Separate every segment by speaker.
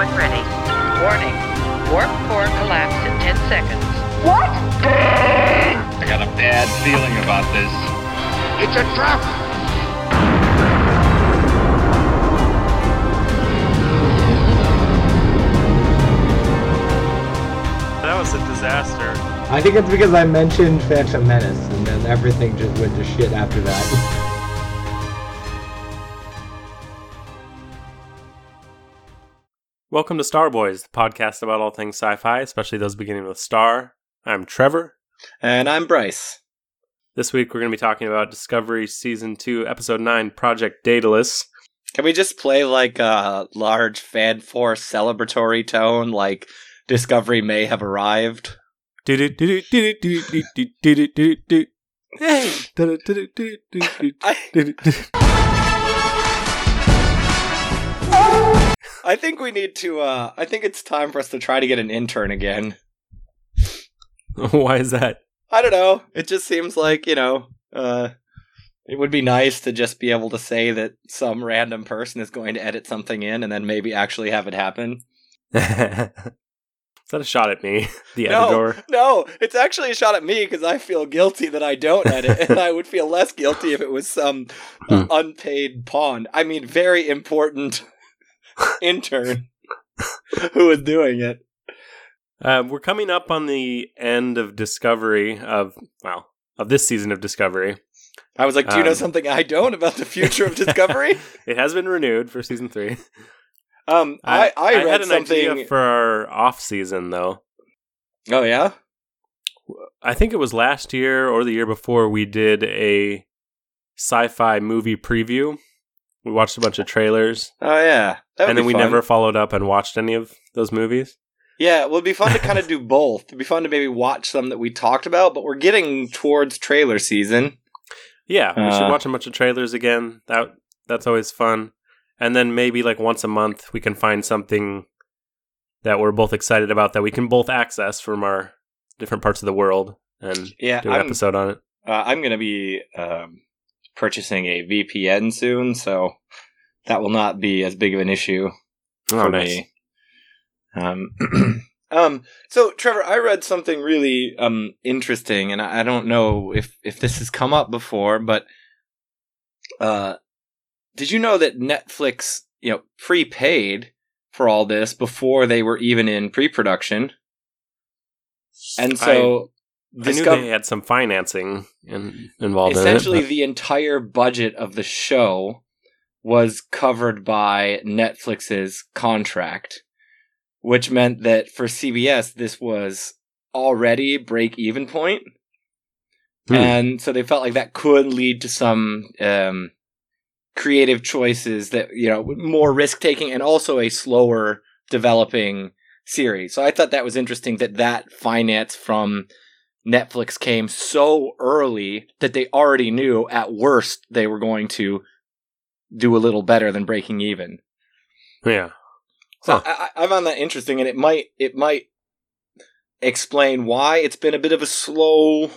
Speaker 1: when ready. Warning. Warp core collapse in 10 seconds.
Speaker 2: What?
Speaker 3: I got a bad feeling about this.
Speaker 2: It's a trap!
Speaker 4: That was a disaster.
Speaker 5: I think it's because I mentioned Phantom Menace, and then everything just went to shit after that.
Speaker 4: Welcome to Star Boys, the podcast about all things sci fi, especially those beginning with star. I'm Trevor.
Speaker 6: And I'm Bryce.
Speaker 4: This week we're going to be talking about Discovery Season 2, Episode 9, Project Daedalus.
Speaker 6: Can we just play like a large fan force celebratory tone, like Discovery may have arrived? I think we need to. uh I think it's time for us to try to get an intern again.
Speaker 4: Why is that?
Speaker 6: I don't know. It just seems like you know. uh it would be nice to just be able to say that some random person is going to edit something in and then maybe actually have it happen.
Speaker 4: is that a shot at me, the
Speaker 6: No,
Speaker 4: editor?
Speaker 6: no, it's actually a shot at me because I feel guilty that I don't edit, and I would feel less guilty if it was some uh,
Speaker 4: Hmm.
Speaker 6: unpaid pawn. I mean, very important intern who was doing it.
Speaker 4: Uh, we're coming up on the end of Discovery of, well, of this season of Discovery.
Speaker 6: I was like, "Do you know
Speaker 4: Um,
Speaker 6: something I don't about the future of Discovery?"
Speaker 4: It has been renewed for Season 3.
Speaker 6: um, I I, read
Speaker 4: had an
Speaker 6: something.
Speaker 4: idea for our off season, though.
Speaker 6: oh yeah,
Speaker 4: I think it was last year or the year before we did a sci-fi movie preview. We watched a bunch of trailers,
Speaker 6: oh yeah, that would
Speaker 4: and then we
Speaker 6: fun.
Speaker 4: never followed up and watched any of those movies.
Speaker 6: Yeah, it would be fun to kind of do both. It'd be fun to maybe watch some that we talked about, but we're getting towards trailer season.
Speaker 4: Yeah, we should
Speaker 6: Uh.
Speaker 4: watch a bunch of trailers again. That that's always fun. And then maybe like once a month we can find something that we're both excited about that we can both access from our different parts of the world and
Speaker 6: Yeah,
Speaker 4: do an
Speaker 6: I'm,
Speaker 4: episode on it.
Speaker 6: uh, I'm going to be um, purchasing a VPN soon, so that will not be as big of an issue
Speaker 4: Oh,
Speaker 6: for
Speaker 4: nice.
Speaker 6: me. Um, um, so Trevor, I read something really um interesting, and I, I don't know if if this has come up before, but uh, did you know that Netflix, you know, prepaid for all this before they were even in pre-production? And so,
Speaker 4: I knew they had some financing in, involved
Speaker 6: essentially
Speaker 4: in it.
Speaker 6: the entire budget of the show was covered by Netflix's contract, which meant that for CBS this was already break even point.
Speaker 4: Hmm.
Speaker 6: And so they felt like that could lead to some um, creative choices that, you know, more risk taking and also a slower developing series. So I thought that was interesting that that finance from Netflix came so early that they already knew at worst they were going to do a little better than breaking even.
Speaker 4: yeah.
Speaker 6: So
Speaker 4: Huh.
Speaker 6: I, I I found that interesting, and it might it might explain why it's been a bit of a slow.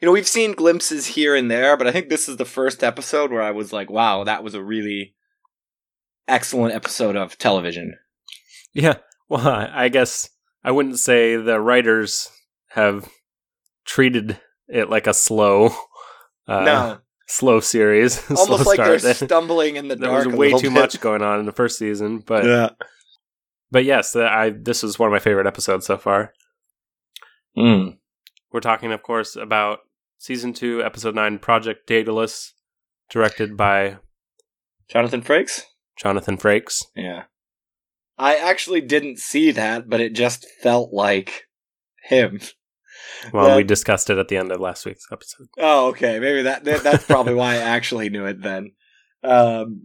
Speaker 6: You know, we've seen glimpses here and there, but I think this is the first episode where I was like, "Wow, that was a really excellent episode of television."
Speaker 4: Yeah. Well, I I guess I wouldn't say the writers have treated it like a slow, uh,
Speaker 6: no,
Speaker 4: slow series. slow
Speaker 6: almost like they're stumbling in the
Speaker 4: there
Speaker 6: dark.
Speaker 4: was
Speaker 6: a
Speaker 4: way too
Speaker 6: bit.
Speaker 4: much going on in the first season, but
Speaker 6: Yeah.
Speaker 4: but yes, I this is one of my favorite episodes so far.
Speaker 6: Mm.
Speaker 4: We're talking, of course, about season two, episode nine, Project Daedalus, directed by
Speaker 6: Jonathan Frakes.
Speaker 4: Jonathan Frakes.
Speaker 6: Yeah. I actually didn't see that, but it just felt like him.
Speaker 4: Well,
Speaker 6: That-
Speaker 4: we discussed it at the end of last week's episode.
Speaker 6: Oh, okay. Maybe that, that that's probably why I actually knew it then. Um,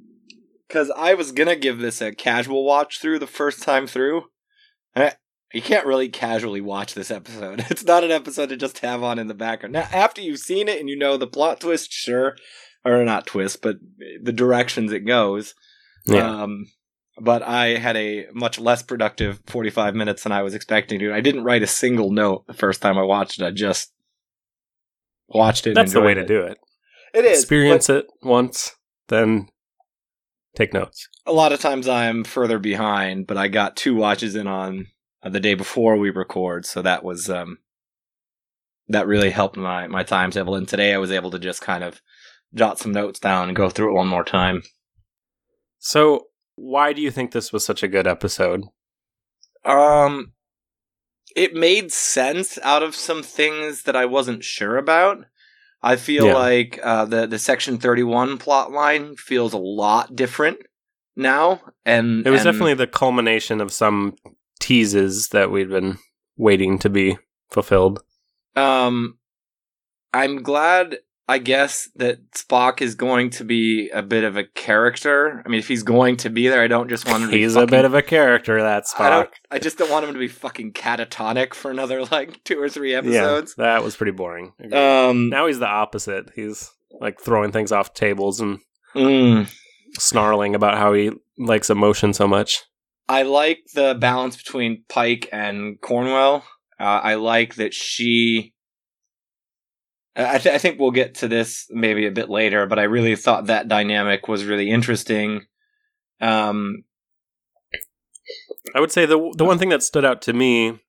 Speaker 6: because I was gonna give this a casual watch through the first time through. I, you can't really casually watch this episode. It's not an episode to just have on in the background. Now, after you've seen it and you know the plot twist, sure, or not twist, but the directions it goes.
Speaker 4: Yeah.
Speaker 6: Um, but I had a much less productive 45 minutes than I was expecting to. I didn't write a single note the first time I watched it. I just watched it.
Speaker 4: That's the way
Speaker 6: enjoyed
Speaker 4: to do it.
Speaker 6: It is.
Speaker 4: Experience it once, then take notes.
Speaker 6: A lot of times I'm further behind, but I got two watches in on uh, the day before we record, so that was um that really helped my my timetable. And today I was able to just kind of jot some notes down and go through it one more time.
Speaker 4: So, why do you think this was such a good episode?
Speaker 6: Um, it made sense out of some things that I wasn't sure about. I feel
Speaker 4: Yeah.
Speaker 6: like uh, the the Section Thirty One plot line feels a lot different now, and
Speaker 4: It was
Speaker 6: and-
Speaker 4: definitely the culmination of some teases that we'd been waiting to be fulfilled.
Speaker 6: Um, I'm glad, I guess, that Spock is going to be a bit of a character. I mean, if he's going to be there, I don't just want him to be
Speaker 4: He's a bit of a character, that Spock.
Speaker 6: I just don't want him to be fucking catatonic for another like two or three episodes.
Speaker 4: Yeah, that was pretty boring.
Speaker 6: Um,
Speaker 4: now he's the opposite. He's like throwing things off tables and
Speaker 6: mm,
Speaker 4: snarling about how he likes emotion so much.
Speaker 6: I like the balance between Pike and Cornwell. Uh, I like that she. I, th- I think we'll get to this maybe a bit later, but I really thought that dynamic was really interesting. Um,
Speaker 4: I would say the the one thing that stood out to me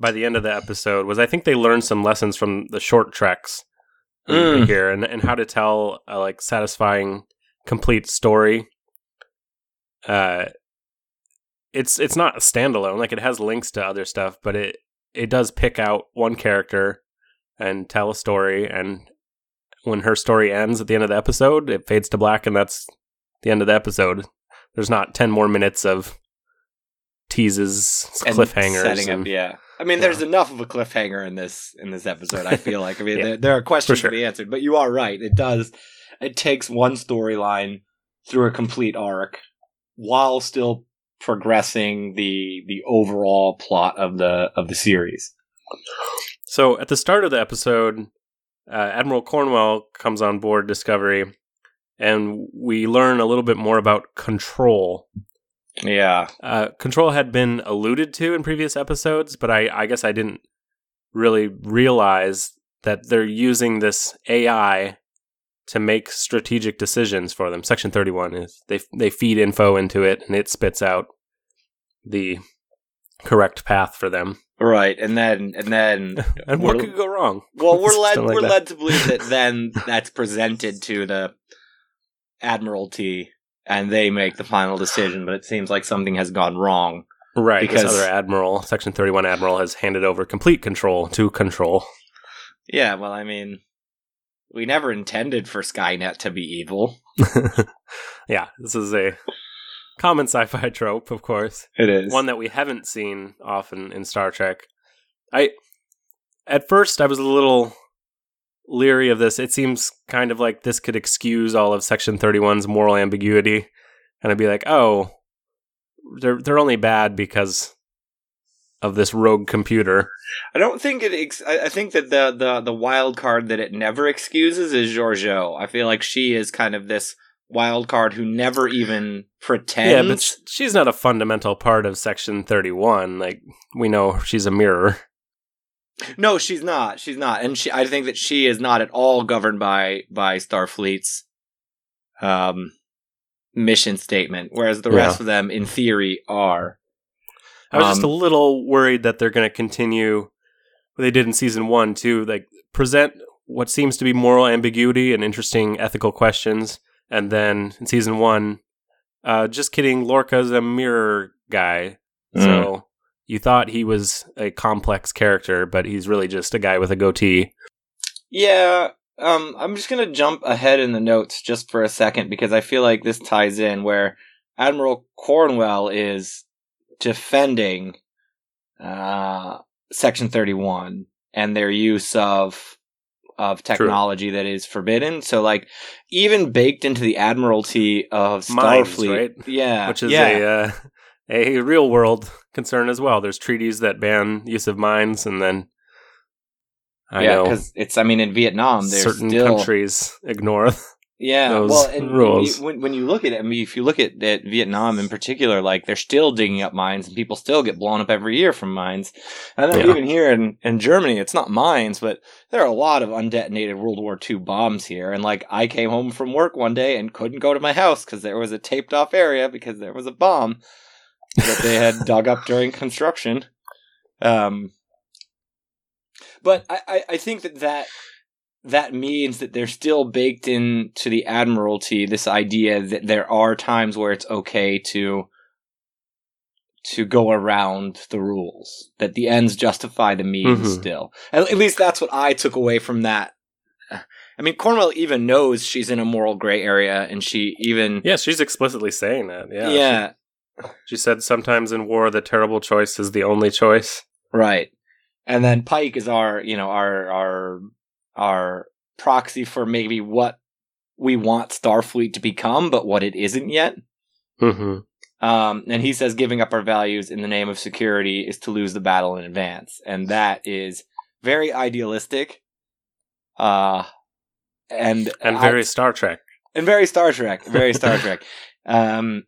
Speaker 4: by the end of the episode was I think they learned some lessons from the short treks
Speaker 6: Mm.
Speaker 4: here and and how to tell a like satisfying complete story. Uh it's it's not a standalone like it has links to other stuff but it it does pick out one character and tell a story and when her story ends at the end of the episode it fades to black and that's the end of the episode there's not 10 more minutes of teases
Speaker 6: and
Speaker 4: cliffhangers
Speaker 6: setting
Speaker 4: and-
Speaker 6: up. Yeah, I mean, there's enough of a cliffhanger in this in this episode. I feel like. I mean,
Speaker 4: Yeah,
Speaker 6: there, there are questions
Speaker 4: sure.
Speaker 6: to be answered, but you are right. It does. It takes one storyline through a complete arc while still progressing the the overall plot of the of the series.
Speaker 4: So at the start of the episode, uh, Admiral Cornwell comes on board Discovery, and we learn a little bit more about control.
Speaker 6: Yeah.
Speaker 4: Uh, control had been alluded to in previous episodes, but I, I guess I didn't really realize that they're using this AI to make strategic decisions for them. Section thirty one is they they feed info into it, and it spits out the correct path for them.
Speaker 6: Right, and then and then
Speaker 4: And what could go wrong?
Speaker 6: well, we're led
Speaker 4: like
Speaker 6: we're
Speaker 4: that.
Speaker 6: led to believe that then that's presented to the Admiralty and they make the final decision. But it seems like something has gone wrong.
Speaker 4: Right,
Speaker 6: Because-
Speaker 4: this other admiral, Section 31 admiral, has handed over complete control to Control.
Speaker 6: Yeah, well, I mean, we never intended for Skynet to be evil.
Speaker 4: yeah, this is a common sci-fi trope, of course.
Speaker 6: It is
Speaker 4: One that we haven't seen often in Star Trek. I at first I was a little leery of this. It seems kind of like this could excuse all of Section 31's moral ambiguity, and I'd be like, "Oh, they're they're only bad because of this rogue computer."
Speaker 6: I don't think it. Ex- I, think that the, the the wild card that it never excuses is Georgiou. I feel like she is kind of this wild card who never even pretends.
Speaker 4: Yeah, but sh- she's not a fundamental part of Section 31. Like, we know she's a mirror.
Speaker 6: no, she's not. She's not, and she. I think that she is not at all governed by by Starfleet's um mission statement, whereas the
Speaker 4: Yeah.
Speaker 6: rest of them, in theory, are.
Speaker 4: I was just a
Speaker 6: Um,
Speaker 4: little worried that they're going to continue what they did in season one, too. Like, present what seems to be moral ambiguity and interesting ethical questions. And then in season one, uh, just kidding, Lorca's a mirror guy.
Speaker 6: Mm.
Speaker 4: So you thought he was a complex character, but he's really just a guy with a goatee.
Speaker 6: Yeah, um, I'm just gonna jump ahead in the notes just for a second because I feel like this ties in where Admiral Cornwell is defending uh, Section 31 and their use of of technology that is forbidden. So, like, even baked into the Admiralty of
Speaker 4: Mines,
Speaker 6: Starfleet,
Speaker 4: right?
Speaker 6: yeah,
Speaker 4: which is
Speaker 6: yeah.
Speaker 4: a uh, a real world concern as well. There's treaties that ban use of mines, and then I
Speaker 6: yeah, because it's. I mean, in Vietnam, there's
Speaker 4: certain
Speaker 6: still
Speaker 4: countries ignore.
Speaker 6: Yeah, well, and
Speaker 4: rules.
Speaker 6: you- when when you look at it, I mean, if you look at, at Vietnam in particular, like they're still digging up mines, and people still get blown up every year from mines. And then
Speaker 4: Yeah.
Speaker 6: even here in, in Germany, it's not mines, but there are a lot of undetonated World War II bombs here. And like, I came home from work one day and couldn't go to my house because there was a taped off area because there was a bomb that they had dug up during construction. Um, but I, I, I think that that that means that they're still baked into the admiralty this idea that there are times where it's okay to to go around the rules that the ends justify the means
Speaker 4: Mhm.
Speaker 6: still at, at least that's what i took away from that i mean cornwell even knows she's in a moral gray area and she even
Speaker 4: yeah, she's explicitly saying that. Yeah.
Speaker 6: yeah
Speaker 4: She, she said sometimes in war the terrible choice is the only choice.
Speaker 6: Right. And then Pike is our, you know, our our our proxy for maybe what we want Starfleet to become, but what it isn't yet.
Speaker 4: hmm
Speaker 6: Um, and he says giving up our values in the name of security is to lose the battle in advance, and that is very idealistic. Uh, and
Speaker 4: And
Speaker 6: I-
Speaker 4: very Star Trek.
Speaker 6: and very Star Trek, very Star Trek. Um,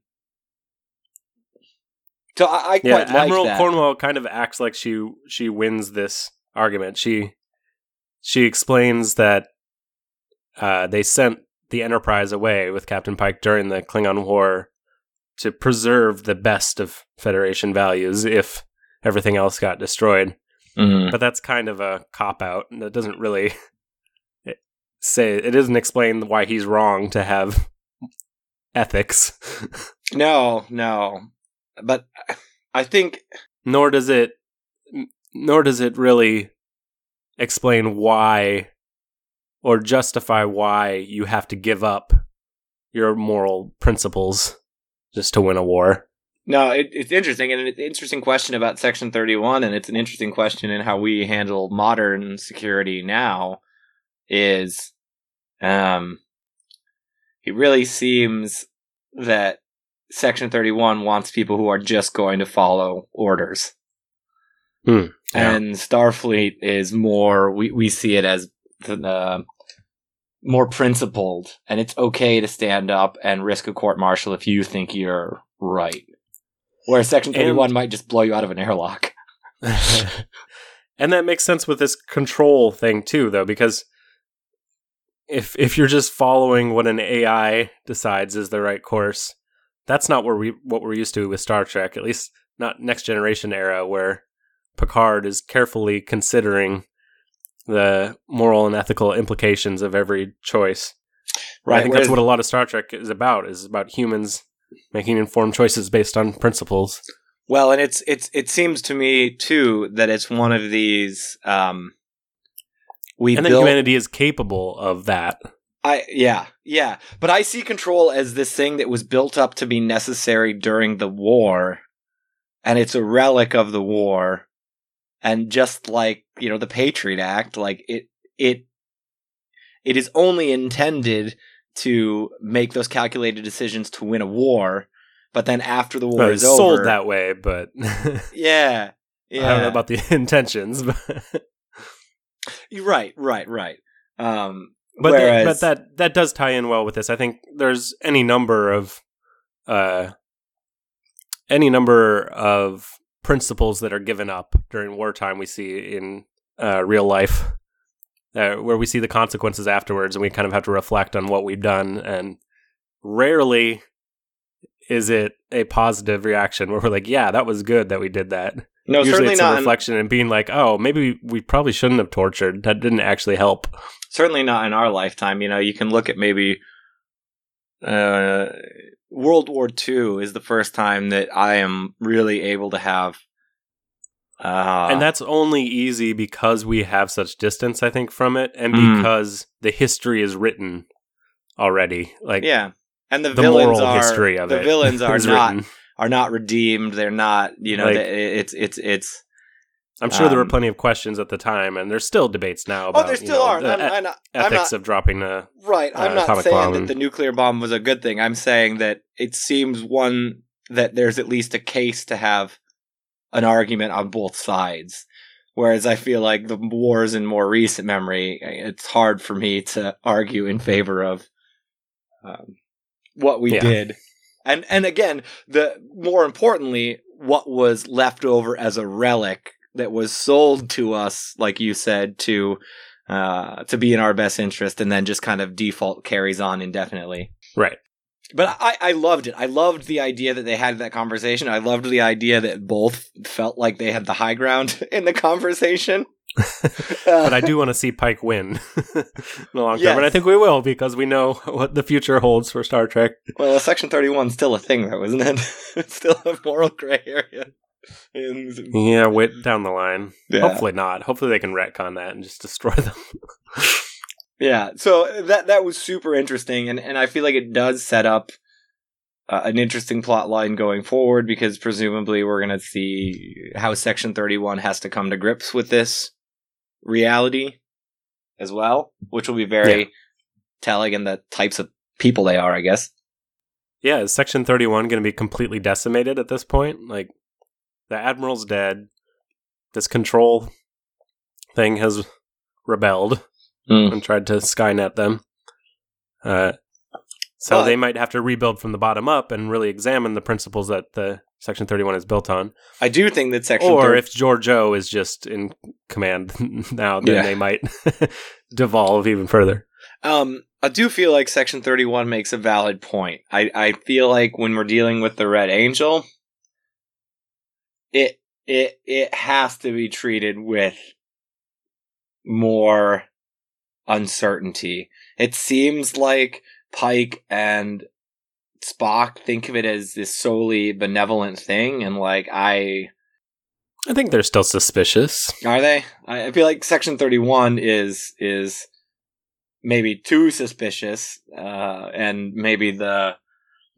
Speaker 6: so I, I
Speaker 4: Yeah,
Speaker 6: quite like
Speaker 4: Admiral
Speaker 6: that.
Speaker 4: Cornwell kind of acts like she she wins this argument. She she explains that uh, they sent the Enterprise away with Captain Pike during the Klingon War to preserve the best of Federation values if everything else got destroyed.
Speaker 6: Mhm.
Speaker 4: But that's kind of a cop out. That doesn't really say it doesn't explain why he's wrong to have ethics.
Speaker 6: No, no. But I think
Speaker 4: nor does it nor does it really explain why or justify why you have to give up your moral principles just to win a war.
Speaker 6: no, it, it's interesting and it's an interesting question about Section 31 and it's an interesting question in how we handle modern security now is um it really seems that Section 31 wants people who are just going to follow orders.
Speaker 4: Hmm, yeah.
Speaker 6: And Starfleet is more we we see it as the uh, more principled and it's okay to stand up and risk a court martial if you think you're right. Whereas Section
Speaker 4: And-
Speaker 6: 31 might just blow you out of an airlock.
Speaker 4: and that makes sense with this control thing too though because if if you're just following what an AI decides is the right course, that's not where we what we're used to with Star Trek, at least not next generation era where Picard is carefully considering the moral and ethical implications of every choice. I think that's what a lot of Star Trek is about, is about humans making informed choices based on principles.
Speaker 6: Well, and it's it's it seems to me too that it's one of these um we
Speaker 4: and that humanity is capable of that.
Speaker 6: I yeah, yeah. But I see control as this thing that was built up to be necessary during the war and it's a relic of the war. And just like, you know, the Patriot Act, like it it it is only intended to make those calculated decisions to win a war, but then after the war
Speaker 4: Well,
Speaker 6: is
Speaker 4: it's sold
Speaker 6: over,
Speaker 4: that way, but
Speaker 6: yeah, yeah,
Speaker 4: I don't know about the intentions. But
Speaker 6: right, right, right. Um,
Speaker 4: but, that-
Speaker 6: whereas,
Speaker 4: but that that does tie in well with this. I think there's any number of uh any number of principles that are given up during wartime we see in uh, real life uh, where we see the consequences afterwards and we kind of have to reflect on what we've done and rarely is it a positive reaction where we're like yeah that was good that we did that
Speaker 6: no,
Speaker 4: usually
Speaker 6: certainly
Speaker 4: it's a
Speaker 6: not. in-
Speaker 4: reflection and being like oh maybe we probably shouldn't have tortured that didn't actually help
Speaker 6: certainly not in our lifetime. You know, you can look at maybe uh, World War II is the first time that I am really able to have. Uh,
Speaker 4: and that's only easy because we have such distance i think from it and
Speaker 6: Mm.
Speaker 4: because the history is written already like
Speaker 6: yeah, and the,
Speaker 4: the
Speaker 6: villains
Speaker 4: moral
Speaker 6: are
Speaker 4: history of
Speaker 6: the
Speaker 4: it
Speaker 6: villains are not
Speaker 4: written.
Speaker 6: are not redeemed. They're not. You know,
Speaker 4: Like-
Speaker 6: it's it's it's.
Speaker 4: I'm sure there were
Speaker 6: um,
Speaker 4: plenty of questions at the time and there's still debates now
Speaker 6: Oh,
Speaker 4: about
Speaker 6: there
Speaker 4: you
Speaker 6: still
Speaker 4: know,
Speaker 6: are.
Speaker 4: the
Speaker 6: I'm, I'm not. I'm
Speaker 4: ethics
Speaker 6: not
Speaker 4: of dropping a
Speaker 6: Right. I'm
Speaker 4: uh,
Speaker 6: not saying
Speaker 4: bomb.
Speaker 6: that the nuclear bomb was a good thing. I'm saying that it seems one that there's at least a case to have an argument on both sides. Whereas I feel like the wars in more recent memory, it's hard for me to argue in favor of um, what we
Speaker 4: Yeah.
Speaker 6: did, and and again, the more importantly, what was left over as a relic that was sold to us, like you said, to uh, to be in our best interest, and then just kind of default carries on indefinitely.
Speaker 4: Right.
Speaker 6: But I, I loved it. I loved the idea that they had that conversation. I loved the idea that both felt like they had the high ground in the conversation.
Speaker 4: but I do want to see Pike win in the long term, and I think we will because we know what the future holds for Star Trek.
Speaker 6: Well, Section 31 is still a thing, though, isn't it? it's still a moral gray area. And-
Speaker 4: Yeah, wait down the line.
Speaker 6: Yeah.
Speaker 4: Hopefully not. Hopefully they can retcon that and just destroy them.
Speaker 6: Yeah, so that that was super interesting, and, and I feel like it does set up uh, an interesting plot line going forward because presumably we're going to see how Section 31 has to come to grips with this reality as well, which will be very
Speaker 4: Yeah.
Speaker 6: telling in the types of people they are, I guess.
Speaker 4: yeah, is Section 31 going to be completely decimated at this point? Like, the Admiral's dead. This control thing has rebelled
Speaker 6: Hmm.
Speaker 4: and tried to Skynet them. Uh, so
Speaker 6: But-
Speaker 4: they might have to rebuild from the bottom up and really examine the principles that the Section 31 is built on.
Speaker 6: I do think that Section
Speaker 4: Or
Speaker 6: 30
Speaker 4: if Georgiou is just in command now, then
Speaker 6: Yeah.
Speaker 4: they might devolve even further.
Speaker 6: Um, I do feel like Section 31 makes a valid point. I, I feel like when we're dealing with the Red Angel, it it it has to be treated with more uncertainty. It seems like Pike and Spock think of it as this solely benevolent thing, and like I
Speaker 4: I think they're still suspicious.
Speaker 6: are they? I feel like Section Thirty One is is maybe too suspicious, uh, and maybe the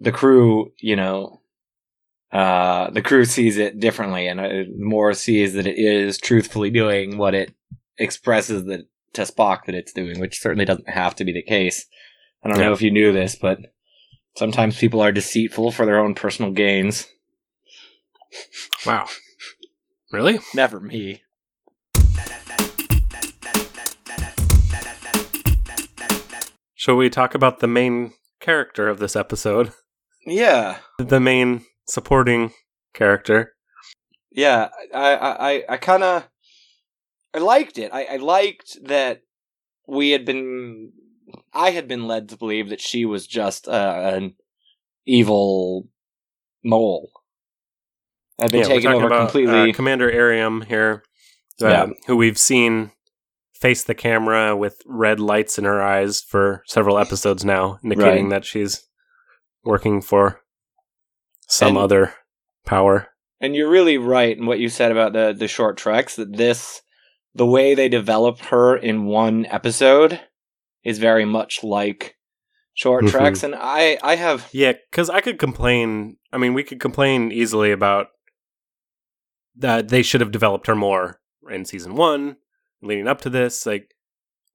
Speaker 6: the crew, you know, uh, the crew sees it differently, and uh, more sees that it is truthfully doing what it expresses that to Spock that it's doing, which certainly doesn't have to be the case. I don't
Speaker 4: Yeah.
Speaker 6: know if you knew this, but sometimes people are deceitful for their own personal gains.
Speaker 4: Wow. Really?
Speaker 6: Never me.
Speaker 4: Shall we talk about the main character of this episode?
Speaker 6: Yeah.
Speaker 4: The main supporting character.
Speaker 6: yeah i i i, I kind of i liked it I, I liked that we had been i had been led to believe that she was just uh, an evil mole i've been
Speaker 4: Yeah,
Speaker 6: taken over
Speaker 4: about,
Speaker 6: completely
Speaker 4: uh, Commander Airiam here, uh,
Speaker 6: Yeah.
Speaker 4: who we've seen face the camera with red lights in her eyes for several episodes now, indicating
Speaker 6: Right.
Speaker 4: that she's working for some
Speaker 6: And-
Speaker 4: other power.
Speaker 6: and you're really right in what you said about the the short treks that this the way they develop her in one episode is very much like short
Speaker 4: Mhm.
Speaker 6: treks and i i have
Speaker 4: Yeah, because I could complain. I mean, we could complain easily about that they should have developed her more in season one, leading up to this. Like,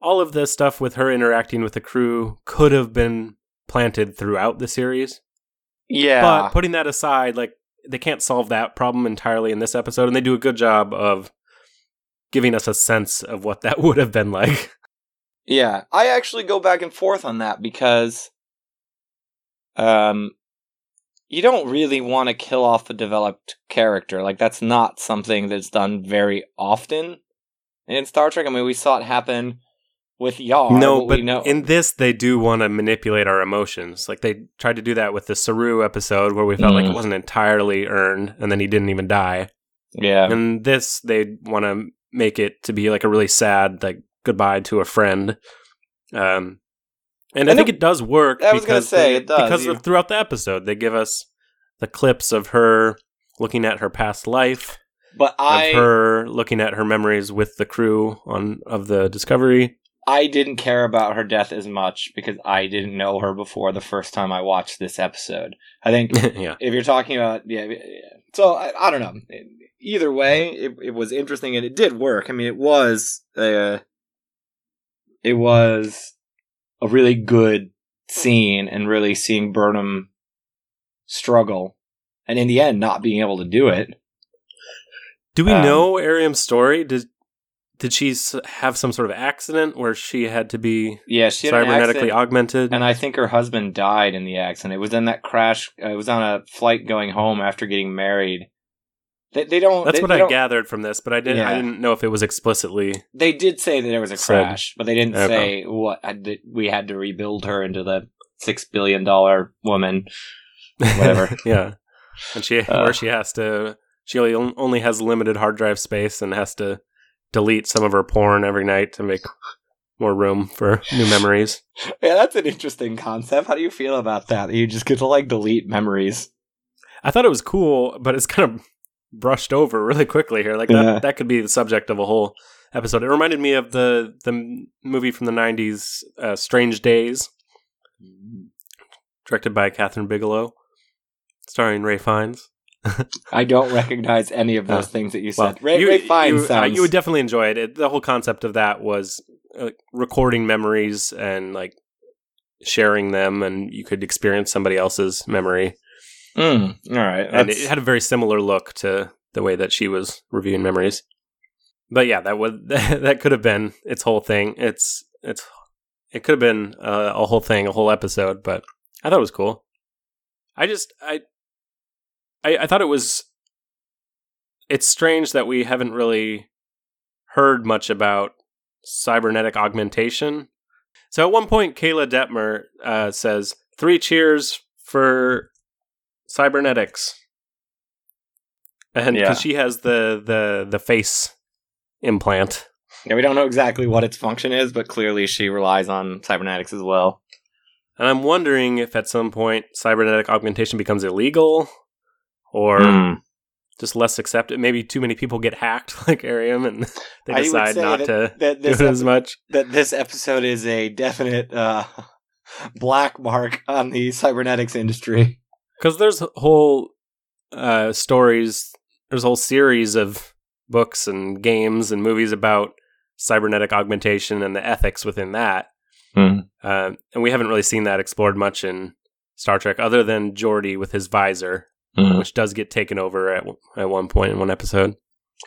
Speaker 4: all of this stuff with her interacting with the crew could have been planted throughout the series.
Speaker 6: Yeah
Speaker 4: But putting that aside, like, they can't solve that problem entirely in this episode, and they do a good job of giving us a sense of what that would have been like.
Speaker 6: Yeah, I actually go back and forth on that because um you don't really want to kill off a developed character. Like that's not something that's done very often in Star Trek. I mean, we saw it happen with Yar.
Speaker 4: no, but
Speaker 6: we know
Speaker 4: in this, they do want to manipulate our emotions. Like they tried to do that with the Saru episode, where we felt like it
Speaker 6: Mm.
Speaker 4: wasn't entirely earned, and then he didn't even die.
Speaker 6: yeah,
Speaker 4: And this, they want to make it to be like a really sad, like goodbye to a friend. Um, and I think
Speaker 6: it-
Speaker 4: it, does work.
Speaker 6: I was gonna say,
Speaker 4: they-
Speaker 6: it does,
Speaker 4: because of throughout the episode they give us the clips of her looking at her past life,
Speaker 6: but I
Speaker 4: of her looking at her memories with the crew on of the Discovery.
Speaker 6: I didn't care about her death as much because I didn't know her before the first time I watched this episode. I think
Speaker 4: yeah,
Speaker 6: if you're talking about yeah, yeah. so I, I don't know either way it, it was interesting and it did work i mean it was uh it was a really good scene and really seeing burnham struggle and in the end not being able to do it
Speaker 4: Do we
Speaker 6: Um,
Speaker 4: know Airiam's story? Did did she have some sort of accident where she had to be
Speaker 6: Yeah, she had an
Speaker 4: cybernetically augmented?
Speaker 6: and I think her husband died in the accident. It was in that crash. Uh, it was on a flight going home after getting married. They, they don't.
Speaker 4: That's
Speaker 6: they,
Speaker 4: what
Speaker 6: they
Speaker 4: I
Speaker 6: don't-
Speaker 4: gathered from this, but I didn't. I didn't know if it was explicitly.
Speaker 6: They did say that there was a
Speaker 4: Said-
Speaker 6: crash, but they didn't
Speaker 4: Okay.
Speaker 6: say what that we had to rebuild her into the six billion dollar woman. Whatever.
Speaker 4: yeah, and she
Speaker 6: Uh.
Speaker 4: where she has to. She only only has limited hard drive space and has to delete some of her porn every night to make more room for new memories.
Speaker 6: Yeah, that's an interesting concept. How do you feel about that? You just get to like delete memories.
Speaker 4: I thought it was cool, but it's kind of brushed over really quickly here. Like that,
Speaker 6: Yeah.
Speaker 4: that could be the subject of a whole episode. It reminded me of the the movie from the '90s, uh, Strange Days, directed by Kathryn Bigelow, starring Ray Fiennes.
Speaker 6: I don't recognize any of those
Speaker 4: Uh,
Speaker 6: things that you
Speaker 4: Well,
Speaker 6: said. Ray,
Speaker 4: you,
Speaker 6: Ray Fiennes
Speaker 4: you, uh, you would definitely enjoy it. it. The whole concept of that was uh, recording memories and like sharing them, and you could experience somebody else's memory.
Speaker 6: Mm, all right,
Speaker 4: and it had a very similar look to the way that she was reviewing memories. But yeah, that would that could have been its whole thing. It's it's it could have been uh, a whole thing, a whole episode. But I thought it was cool. I just I I, I thought it was. It's strange that we haven't really heard much about cybernetic augmentation. So at one point, Keyla Detmer uh, says, Three cheers for cybernetics. And
Speaker 6: Yeah.
Speaker 4: because she has the, the, the face implant.
Speaker 6: yeah, we don't know exactly what its function is, but clearly she relies on cybernetics as well.
Speaker 4: And I'm wondering if at some point cybernetic augmentation becomes illegal or
Speaker 6: Hmm.
Speaker 4: just less accepted. Maybe too many people get hacked like Airiam and they decide not
Speaker 6: that-
Speaker 4: to
Speaker 6: that
Speaker 4: do
Speaker 6: this
Speaker 4: it as much.
Speaker 6: That this episode is a definite uh, black mark on the cybernetics industry.
Speaker 4: Because there's whole uh, stories, there's a whole series of books and games and movies about cybernetic augmentation and the ethics within that.
Speaker 6: Hmm.
Speaker 4: Uh, and we haven't really seen that explored much in Star Trek, other than Geordi with his visor,
Speaker 6: Hmm.
Speaker 4: which does get taken over at at one point in one episode.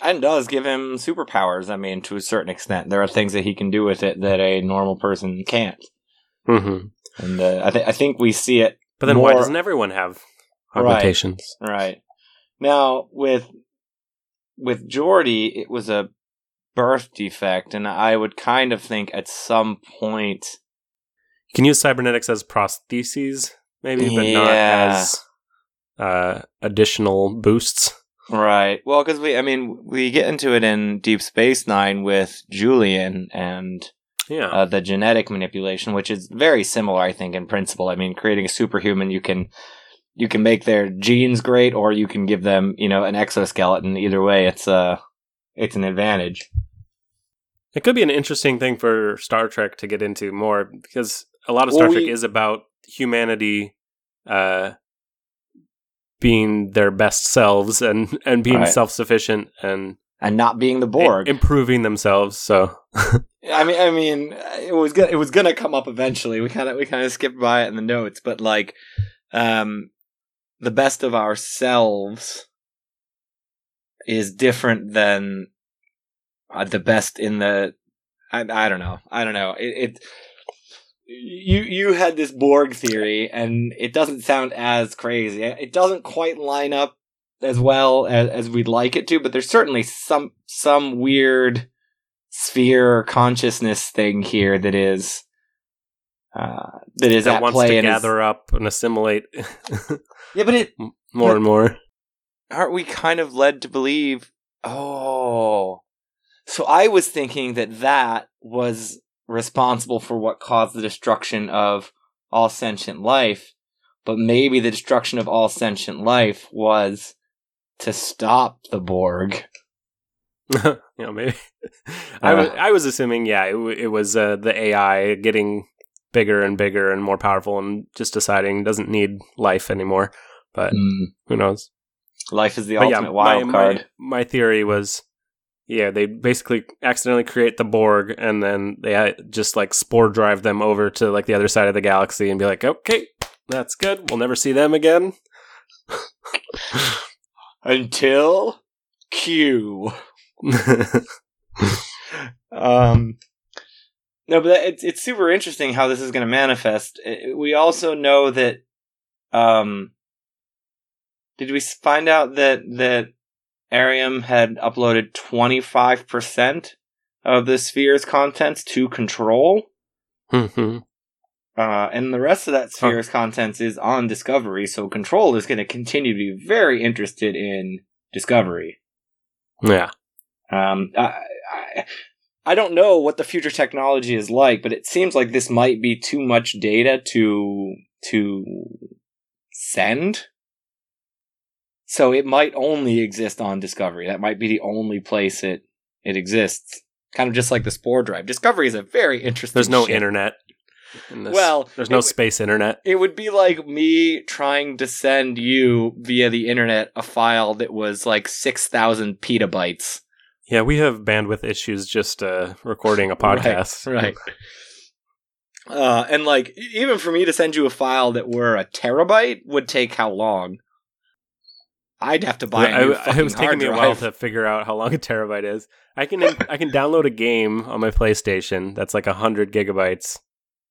Speaker 6: And does give him superpowers. I mean, to a certain extent, there are things that he can do with it that a normal person can't.
Speaker 4: hmm
Speaker 6: And uh, I, th- I think we see it
Speaker 4: But then why doesn't everyone have
Speaker 6: Right.
Speaker 4: augmentations?
Speaker 6: Right. Now with with Geordi, it was a birth defect, and I would kind of think at some point
Speaker 4: You can use cybernetics as prostheses, maybe, but not as uh, additional boosts.
Speaker 6: Right. Well, because we, I mean, we get into it in Deep Space Nine with Julian and
Speaker 4: Yeah.
Speaker 6: uh, the genetic manipulation, which is very similar, I think, in principle. I mean, creating a superhuman, you can you can make their genes great, or you can give them, you know, an exoskeleton. Either way, it's uh it's an advantage.
Speaker 4: It could be an interesting thing for Star Trek to get into more because a lot of
Speaker 6: Well,
Speaker 4: Star Trek is about humanity uh, being their best selves and, and being
Speaker 6: Right.
Speaker 4: self sufficient and
Speaker 6: And not being the Borg.
Speaker 4: improving themselves. So
Speaker 6: I mean, I mean, it was gonna, it was gonna come up eventually. We kind of we kind of skipped by it in the notes, but like, um, the best of ourselves is different than uh, the best in the. I, I don't know. I don't know. It, it. You you had this Borg theory, and it doesn't sound as crazy. It doesn't quite line up as well as, as we'd like it to, but there's certainly some some weird sphere consciousness thing here that is uh, that is
Speaker 4: that
Speaker 6: at
Speaker 4: wants
Speaker 6: play
Speaker 4: to
Speaker 6: and is-
Speaker 4: gather up and assimilate
Speaker 6: yeah, but it
Speaker 4: more and more.
Speaker 6: aren't we kind of led to believe? Oh, so I was thinking that that was responsible for what caused the destruction of all sentient life, but maybe the destruction of all sentient life was to stop the Borg.
Speaker 4: you know, maybe. I was I was assuming, yeah, it, w- it was uh, the AI getting bigger and bigger and more powerful, and just deciding doesn't need life anymore. But who knows?
Speaker 6: Life is the
Speaker 4: But yeah,
Speaker 6: ultimate wild
Speaker 4: my,
Speaker 6: card.
Speaker 4: My, my theory was, yeah, they basically accidentally create the Borg, and then they uh, just like spore drive them over to like the other side of the galaxy, and be like, okay, that's good. We'll never see them again.
Speaker 6: Until Q. Um, no, but it's it's super interesting how this is going to manifest. We also know that. Um, did we find out that that Airiam had uploaded twenty five percent of the sphere's contents to Control?
Speaker 4: Mhm.
Speaker 6: Uh, and the rest of that sphere's contents is on Discovery, so Control is going to continue to be very interested in Discovery.
Speaker 4: yeah.
Speaker 6: Um, I, I, I don't know what the future technology is like, but it seems like this might be too much data to to send. So it might only exist on Discovery. That might be the only place it it exists. Kind of just like the Spore Drive. Discovery is a very interesting.
Speaker 4: There's no
Speaker 6: ship.
Speaker 4: internet. in this.
Speaker 6: Well,
Speaker 4: there's no
Speaker 6: it-
Speaker 4: space internet.
Speaker 6: It would be like me trying to send you via the internet a file that was like 6,000 petabytes.
Speaker 4: Yeah, we have bandwidth issues just uh, recording a podcast.
Speaker 6: Right. right. Uh, and like, even for me to send you a file that were a terabyte would take how long? I'd have to buy a new
Speaker 4: I, it was taking me a while to figure out how long a terabyte is. I can I can download a game on my PlayStation that's like hundred gigabytes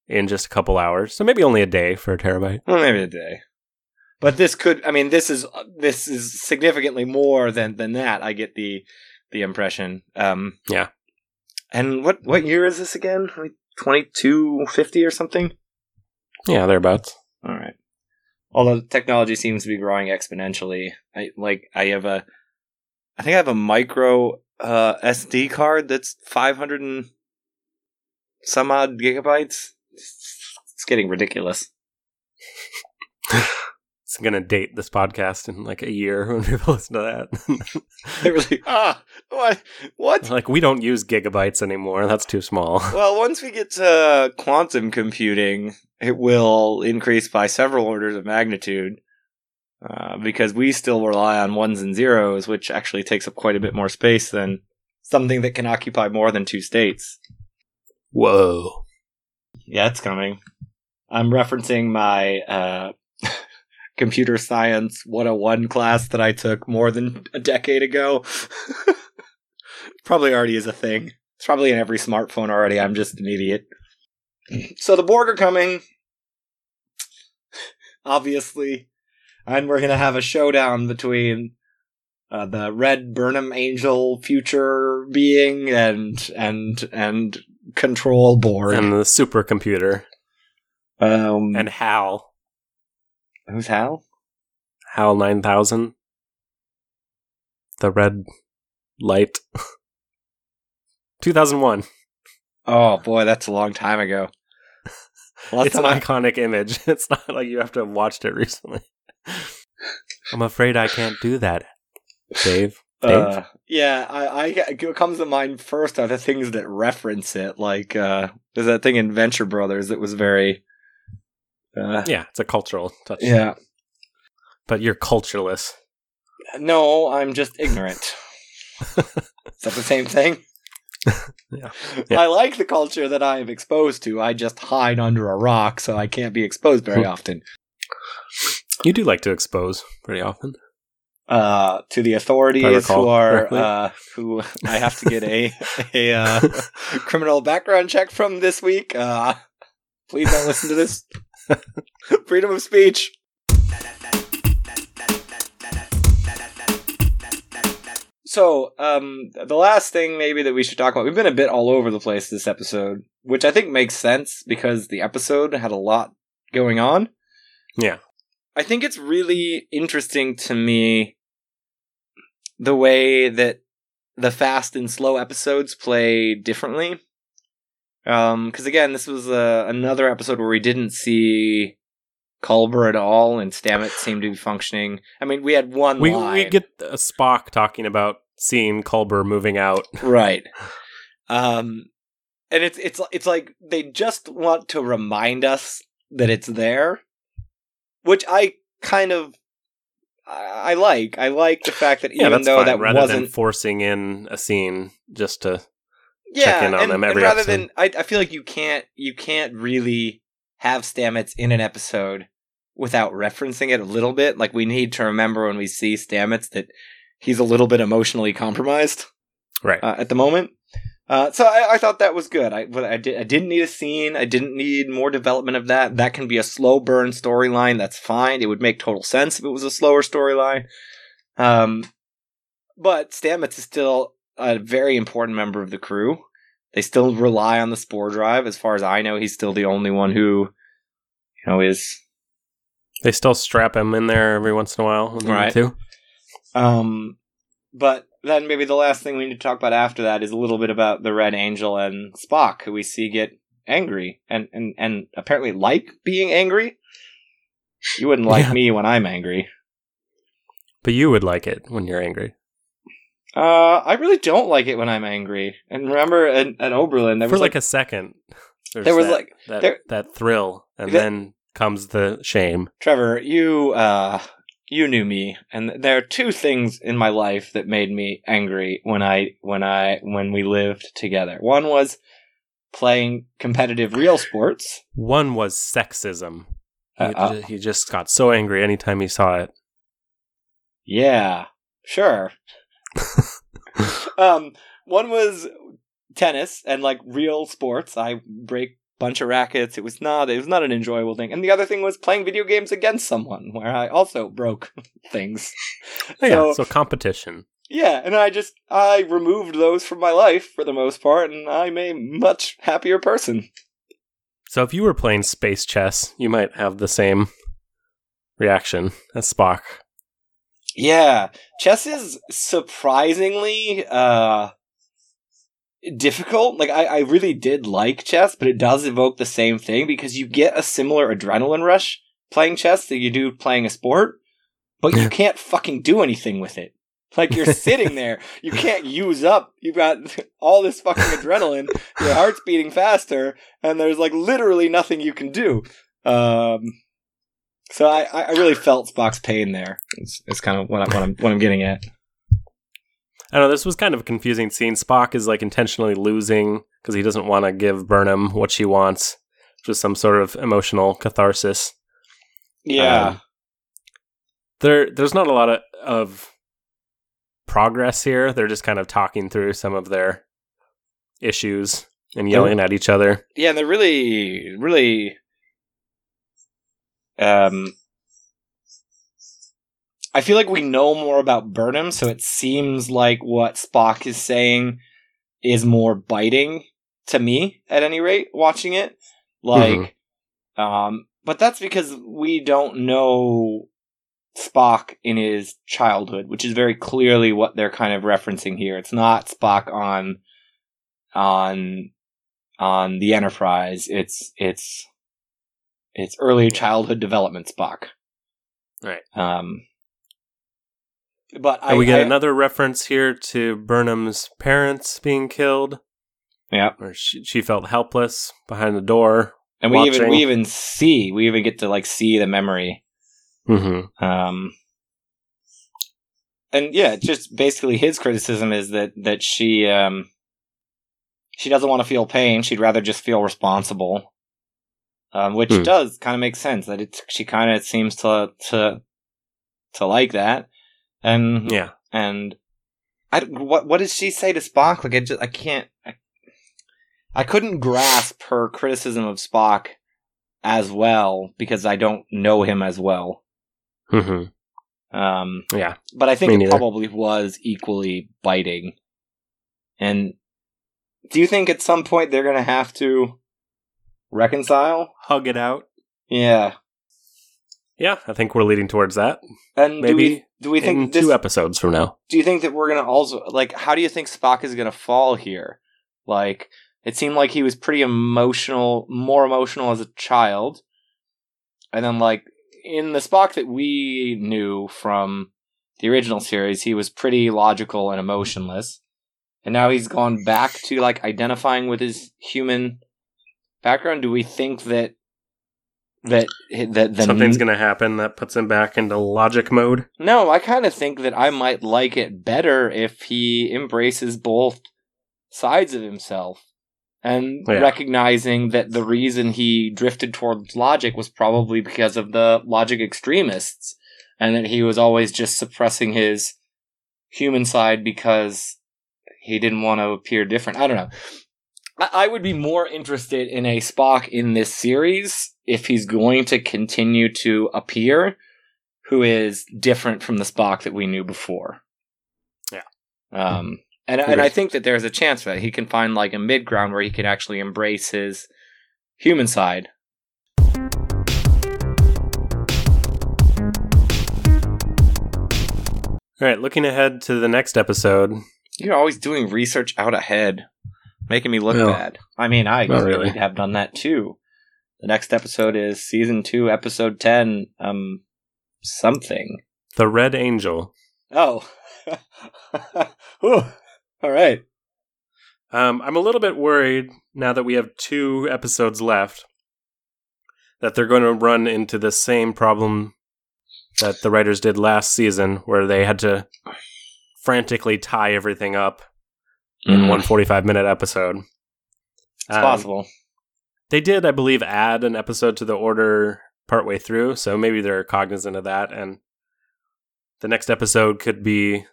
Speaker 4: in just a couple hours. So maybe only a day for a terabyte.
Speaker 6: Well, maybe a day. But this could, I mean, this is this is significantly more than than that. I get the the impression. Um,
Speaker 4: Yeah.
Speaker 6: And what what year is this again? Twenty two fifty or something.
Speaker 4: Yeah, thereabouts.
Speaker 6: All right. Although technology seems to be growing exponentially. I like I have a I think I have a micro uh SD card that's 500 and some odd gigabytes. It's getting ridiculous.
Speaker 4: It's gonna date this podcast in like a year when people listen to that.
Speaker 6: They were like, ah, what? What?
Speaker 4: like we don't use gigabytes anymore. That's too small.
Speaker 6: Well, once we get to quantum computing, it will increase by several orders of magnitude. Uh, because we still rely on ones and zeros, which actually takes up quite a bit more space than something that can occupy more than two states.
Speaker 4: Whoa.
Speaker 6: Yeah, it's coming. I'm referencing my uh, computer science 101 class that I took more than a decade ago. probably already is a thing. It's probably in every smartphone already. I'm just an idiot. So the Borg are coming. Obviously. And we're going to have a showdown between uh, the red Burnham Angel future being and and and control Borg.
Speaker 4: And the supercomputer.
Speaker 6: um,
Speaker 4: And HAL.
Speaker 6: who's Hal?
Speaker 4: HAL 9000. The red light. 2001.
Speaker 6: Oh boy, that's a long time ago. Last
Speaker 4: it's an
Speaker 6: I-
Speaker 4: iconic image. It's not like you have to have watched it recently. I'm afraid I can't do that, Dave. Dave?
Speaker 6: Uh, yeah, I, I comes to mind first are the things that reference it. Like uh, there's that thing in Venture Brothers that was very. Uh,
Speaker 4: yeah, it's a cultural touch.
Speaker 6: yeah.
Speaker 4: But you're cultureless.
Speaker 6: No, I'm just ignorant. Is that the same thing?
Speaker 4: Yeah. Yeah.
Speaker 6: I like the culture that I am exposed to. I just hide under a rock, so I can't be exposed very often.
Speaker 4: You do like to expose pretty often.
Speaker 6: Uh, to the authorities who are uh, who I have to get a a uh, criminal background check from this week. Uh, please don't listen to this. Freedom of speech. So, um, the last thing maybe that we should talk about, we've been a bit all over the place this episode, which I think makes sense because the episode had a lot going on.
Speaker 4: Yeah.
Speaker 6: I think it's really interesting to me the way that the fast and slow episodes play differently. Um, because again, this was uh, another episode where we didn't see Culber at all, and Stamets seemed to be functioning. I mean, we had one
Speaker 4: We
Speaker 6: line,
Speaker 4: we get a Spock talking about seeing Culber moving out.
Speaker 6: right, um, and it's it's it's like they just want to remind us that it's there, which I kind of I, I like. I like the fact that even
Speaker 4: that's
Speaker 6: though
Speaker 4: fine.
Speaker 6: that
Speaker 4: rather
Speaker 6: wasn't
Speaker 4: than forcing in a scene just to
Speaker 6: yeah,
Speaker 4: check in on
Speaker 6: and,
Speaker 4: them
Speaker 6: and
Speaker 4: every
Speaker 6: rather
Speaker 4: episode.
Speaker 6: than I, I feel like you can't you can't really have Stamets in an episode without referencing it a little bit. Like we need to remember when we see Stamets that he's a little bit emotionally compromised
Speaker 4: right.
Speaker 6: uh, at the moment. Uh, so I, I thought that was good. I, but I, did, I didn't need a scene. I didn't need more development of that. That can be a slow burn storyline. That's fine. It would make total sense if it was a slower storyline. Um, but Stamets is still a very important member of the crew. They still rely on the spore drive. As far as I know, he's still the only one who, you know, is
Speaker 4: They still strap him in there every once in a while. when they need
Speaker 6: Right. Um, but then maybe the last thing we need to talk about after that is a little bit about the Red Angel and Spock, who we see get angry and and and apparently like being angry. You wouldn't like
Speaker 4: Yeah.
Speaker 6: me when I'm angry.
Speaker 4: But you would like it when you're angry.
Speaker 6: Uh, I really don't like it when I'm angry. And remember at, at Oberlin, there
Speaker 4: For
Speaker 6: was
Speaker 4: like,
Speaker 6: like,
Speaker 4: a second. There's
Speaker 6: there was
Speaker 4: that,
Speaker 6: like
Speaker 4: that,
Speaker 6: there-
Speaker 4: that thrill, and
Speaker 6: That-
Speaker 4: then comes the shame.
Speaker 6: Trevor, you uh you knew me and there are two things in my life that made me angry when I when I when we lived together. One was playing competitive real sports.
Speaker 4: One was sexism. He,
Speaker 6: Uh, uh,
Speaker 4: he just got so angry anytime he saw it.
Speaker 6: yeah, sure. um one was tennis and like real sports. I break bunch of rackets. It was not it was not an enjoyable thing. And the other thing was playing video games against someone where I also broke things.
Speaker 4: Yeah,
Speaker 6: So-
Speaker 4: so competition.
Speaker 6: Yeah, and I just I removed those from my life for the most part, and I'm a much happier person.
Speaker 4: So if you were playing space chess, you might have the same reaction as Spock.
Speaker 6: Yeah, chess is surprisingly uh difficult. Like I, I really did like chess, but it does evoke the same thing because you get a similar adrenaline rush playing chess that you do playing a sport, but you can't fucking do anything with it. Like you're sitting there, you can't use up. You've got all this fucking adrenaline, your heart's beating faster, and there's like literally nothing you can do. Um, so I, I really felt Spock's pain there. It's, it's kind of what, I, what I'm what I'm getting at.
Speaker 4: I know this was kind of a confusing scene. Spock is like intentionally losing because he doesn't want to give Burnham what she wants, just some sort of emotional catharsis.
Speaker 6: Yeah,
Speaker 4: Um, there, there's not a lot of, of progress here. They're just kind of talking through some of their issues and yelling at each other.
Speaker 6: yeah, and they're really really um. I feel like we know more about Burnham, so it seems like what Spock is saying is more biting to me, at any rate, watching it. Like, um, but that's because we don't know Spock in his childhood, which is very clearly what they're kind of referencing here. It's not Spock on, on, on the Enterprise. It's, it's, it's early childhood development Spock.
Speaker 4: Right.
Speaker 6: Um, but I,
Speaker 4: we get
Speaker 6: I-
Speaker 4: another reference here to Burnham's parents being killed,
Speaker 6: yeah,
Speaker 4: where she, she felt helpless behind the door.
Speaker 6: and we even we even see we even get to like see the memory
Speaker 4: Mm-hmm.
Speaker 6: Um, and yeah, just basically his criticism is that that she um, she doesn't want to feel pain. She'd rather just feel responsible, um, which
Speaker 4: Hmm.
Speaker 6: does kind of make sense. That it she kind of seems to to to like that, and
Speaker 4: Yeah.
Speaker 6: and I what what did she say to Spock? Like I just I can't I, I couldn't grasp her criticism of Spock as well because I don't know him as well.
Speaker 4: Mm-hmm.
Speaker 6: Um,
Speaker 4: Yeah.
Speaker 6: but I think it probably was equally biting. And do you think at some point they're going to have to reconcile?
Speaker 4: Hug it out.
Speaker 6: Yeah.
Speaker 4: Yeah, I think we're leading towards that.
Speaker 6: And do we
Speaker 4: Maybe
Speaker 6: do we
Speaker 4: in
Speaker 6: think this,
Speaker 4: two episodes from now.
Speaker 6: do you think that we're going to also like how do you think Spock is going to fall here? Like it seemed like he was pretty emotional, more emotional as a child. And then like in the Spock that we knew from the original series, he was pretty logical and emotionless. And now he's gone back to like identifying with his human background. Do we think that that that the
Speaker 4: Something's going to happen that puts him back into logic mode.
Speaker 6: no, I kind of think that I might like it better if he embraces both sides of himself and oh,
Speaker 4: Yeah.
Speaker 6: recognizing that the reason he drifted towards logic was probably because of the logic extremists and that he was always just suppressing his human side because he didn't want to appear different. I don't know. I, I would be more interested in a Spock in this series if he's going to continue to appear, who is different from the Spock that we knew before.
Speaker 4: Yeah.
Speaker 6: Um, and and I think that there's a chance that he can find like a mid ground where he can actually embrace his human side.
Speaker 4: All right, looking ahead to the next episode.
Speaker 6: You're always doing research out ahead, making me look
Speaker 4: No.
Speaker 6: bad. I mean, I
Speaker 4: Not
Speaker 6: really
Speaker 4: really.
Speaker 6: have done that too. The next episode is season two, episode ten. Um, something.
Speaker 4: The Red Angel.
Speaker 6: Oh, Whew. all right.
Speaker 4: Um, I'm a little bit worried now that we have two episodes left that they're going to run into the same problem that the writers did last season, where they had to frantically tie everything up in
Speaker 6: Mm.
Speaker 4: one 45 minute episode.
Speaker 6: It's
Speaker 4: Um,
Speaker 6: possible.
Speaker 4: They did, I believe, add an episode to the order partway through, so maybe they're cognizant of that. And the next episode could be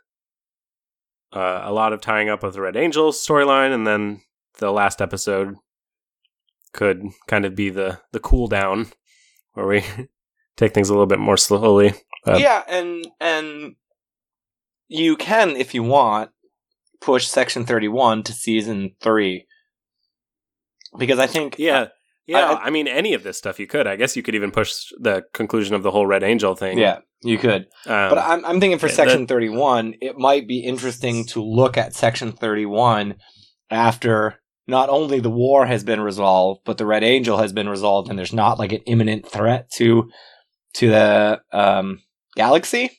Speaker 4: uh, a lot of tying up with the Red Angels storyline, and then the last episode could kind of be the the cool down where we take things a little bit more slowly. Uh,
Speaker 6: yeah, and and you can, if you want, push Section Thirty One to season three because I think
Speaker 4: yeah, yeah.
Speaker 6: I-
Speaker 4: I, mean, any of this stuff you could. I guess you could even push the conclusion of the whole Red Angel thing.
Speaker 6: yeah, you could.
Speaker 4: um,
Speaker 6: But I'm, I'm thinking for
Speaker 4: yeah,
Speaker 6: Section
Speaker 4: that-
Speaker 6: 31, it might be interesting to look at Section 31 after not only the war has been resolved, but the Red Angel has been resolved, and there's not like an imminent threat to to the um, galaxy.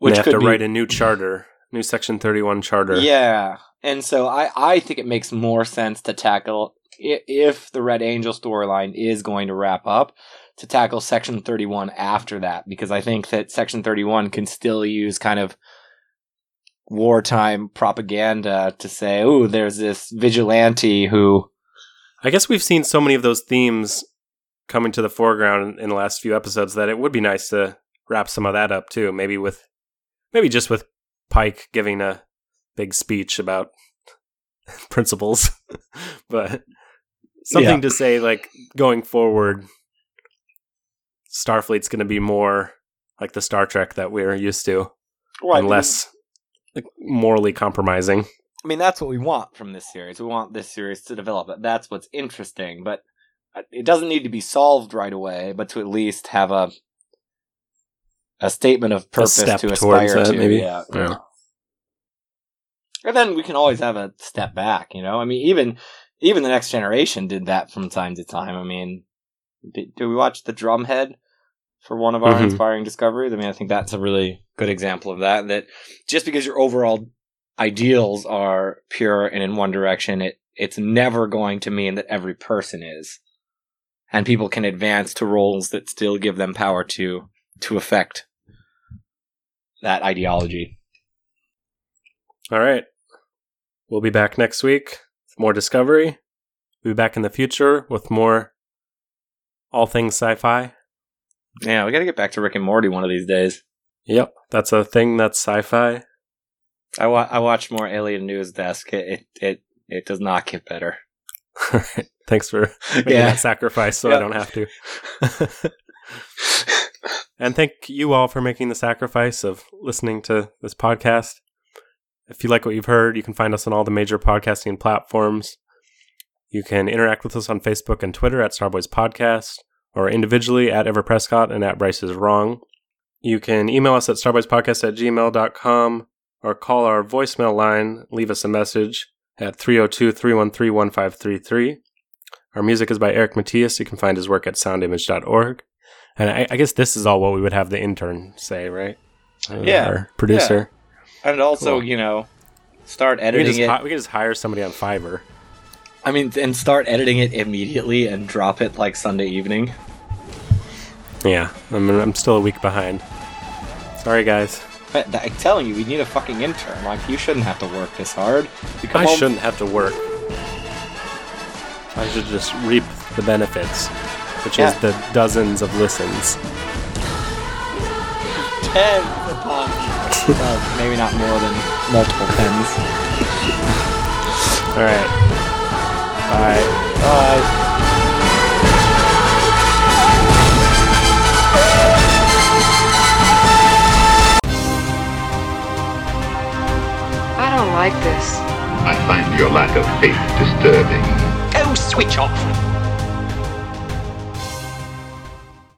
Speaker 4: they have to
Speaker 6: be-
Speaker 4: write a new charter, new Section Thirty One charter.
Speaker 6: Yeah, and so I I think it makes more sense to tackle if the Red Angel storyline is going to wrap up to tackle Section Thirty One after that because I think that Section Thirty One can still use kind of wartime propaganda to say, "Oh, there's this vigilante who."
Speaker 4: I guess we've seen so many of those themes coming to the foreground in the last few episodes that it would be nice to wrap some of that up too. Maybe with, maybe just with Pike giving a big speech about principles, but something to say like going forward, Starfleet's going to be more like the Star Trek that we're used to,
Speaker 6: Well,
Speaker 4: and less like, morally compromising.
Speaker 6: I mean, that's what we want from this series. We want this series to develop. That's what's interesting, but uh, it doesn't need to be solved right away, but to at least have a a statement of purpose
Speaker 4: step
Speaker 6: to aspire
Speaker 4: that,
Speaker 6: to.
Speaker 4: maybe.
Speaker 6: Yeah.
Speaker 4: Yeah.
Speaker 6: And then we can always have a step back, you know? I mean, even even the next generation did that from time to time. I mean, did, did we watch the Drumhead for one of our
Speaker 4: Mhm.
Speaker 6: inspiring discoveries? I mean, I think that's a really good example of that. That just because your overall ideals are pure and in one direction, it it's never going to mean that every person is, and people can advance to roles that still give them power to to affect that ideology.
Speaker 4: All right. We'll be back next week with more Discovery. We'll be back in the future with more all things sci fi.
Speaker 6: Yeah, we got to get back to Rick and Morty one of these days.
Speaker 4: Yep, that's a thing that's sci fi.
Speaker 6: I wa- I watched more Alien News Desk. It it it, it does not get better.
Speaker 4: All right. Thanks for making
Speaker 6: Yeah.
Speaker 4: that sacrifice so
Speaker 6: Yeah.
Speaker 4: I don't have to. and thank you all for making the sacrifice of listening to this podcast. If you like what you've heard, you can find us on all the major podcasting platforms. You can interact with us on Facebook and Twitter at Starboys Podcast, or individually at Ever Prescott and at Bryce is Wrong. You can email us at starboyspodcast at gmail.com or call our voicemail line, leave us a message at 302 313 1533. Our music is by Eric Matthews. You can find his work at soundimage.org. And I, I guess this is all what we would have the intern say, right? Uh,
Speaker 6: Yeah.
Speaker 4: Our producer.
Speaker 6: And also,
Speaker 4: Cool.
Speaker 6: you know, start
Speaker 4: We,
Speaker 6: editing
Speaker 4: just,
Speaker 6: it.
Speaker 4: hi- we can just hire somebody on Fiverr.
Speaker 6: I mean, and start editing it immediately and drop it like Sunday evening.
Speaker 4: Yeah, I'm, I'm still a week behind. Sorry, guys.
Speaker 6: But I'm telling you, we need a fucking intern. Like, you shouldn't have to work this hard. You
Speaker 4: I
Speaker 6: home-
Speaker 4: shouldn't have to work. I should just reap the benefits, which
Speaker 6: Yeah.
Speaker 4: is the dozens of listens.
Speaker 6: Ten upon Well, maybe not more than multiple tens.
Speaker 4: All right. Bye.
Speaker 6: Bye.
Speaker 1: I don't like this.
Speaker 2: I find your lack of faith disturbing.
Speaker 7: Oh, switch off.